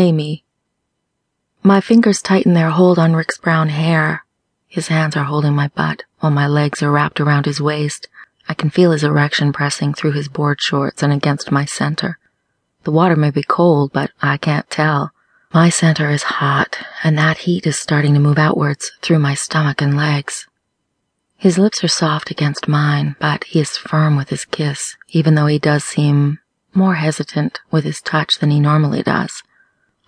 Amy. My fingers tighten their hold on Rick's brown hair. His hands are holding my butt while my legs are wrapped around his waist. I can feel his erection pressing through his board shorts and against my center. The water may be cold, but I can't tell. My center is hot, and that heat is starting to move outwards through my stomach and legs. His lips are soft against mine, but he is firm with his kiss, even though he does seem more hesitant with his touch than he normally does.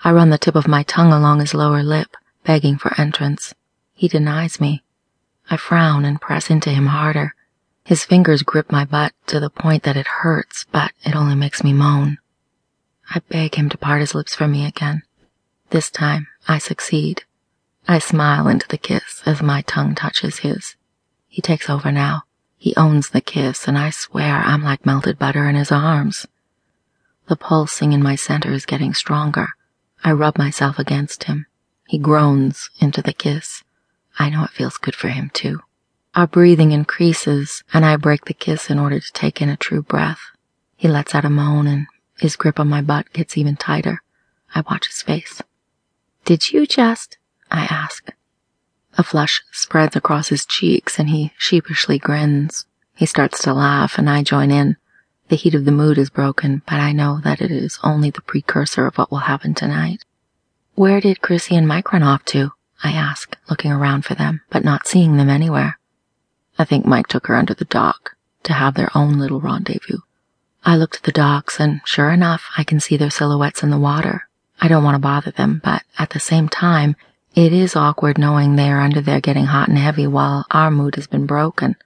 I run the tip of my tongue along his lower lip, begging for entrance. He denies me. I frown and press into him harder. His fingers grip my butt to the point that it hurts, but it only makes me moan. I beg him to part his lips from me again. This time, I succeed. I smile into the kiss as my tongue touches his. He takes over now. He owns the kiss, and I swear I'm like melted butter in his arms. The pulsing in my center is getting stronger. I rub myself against him. He groans into the kiss. I know it feels good for him, too. Our breathing increases, and I break the kiss in order to take in a true breath. He lets out a moan, and his grip on my butt gets even tighter. I watch his face. Did you just? I ask. A flush spreads across his cheeks, and he sheepishly grins. He starts to laugh, and I join in. The heat of the mood is broken, but I know that it is only the precursor of what will happen tonight. Where did Chrissy and Mike run off to? I ask, looking around for them, but not seeing them anywhere. I think Mike took her under the dock to have their own little rendezvous. I look to the docks, and sure enough, I can see their silhouettes in the water. I don't want to bother them, but at the same time, it is awkward knowing they are under there getting hot and heavy while our mood has been broken.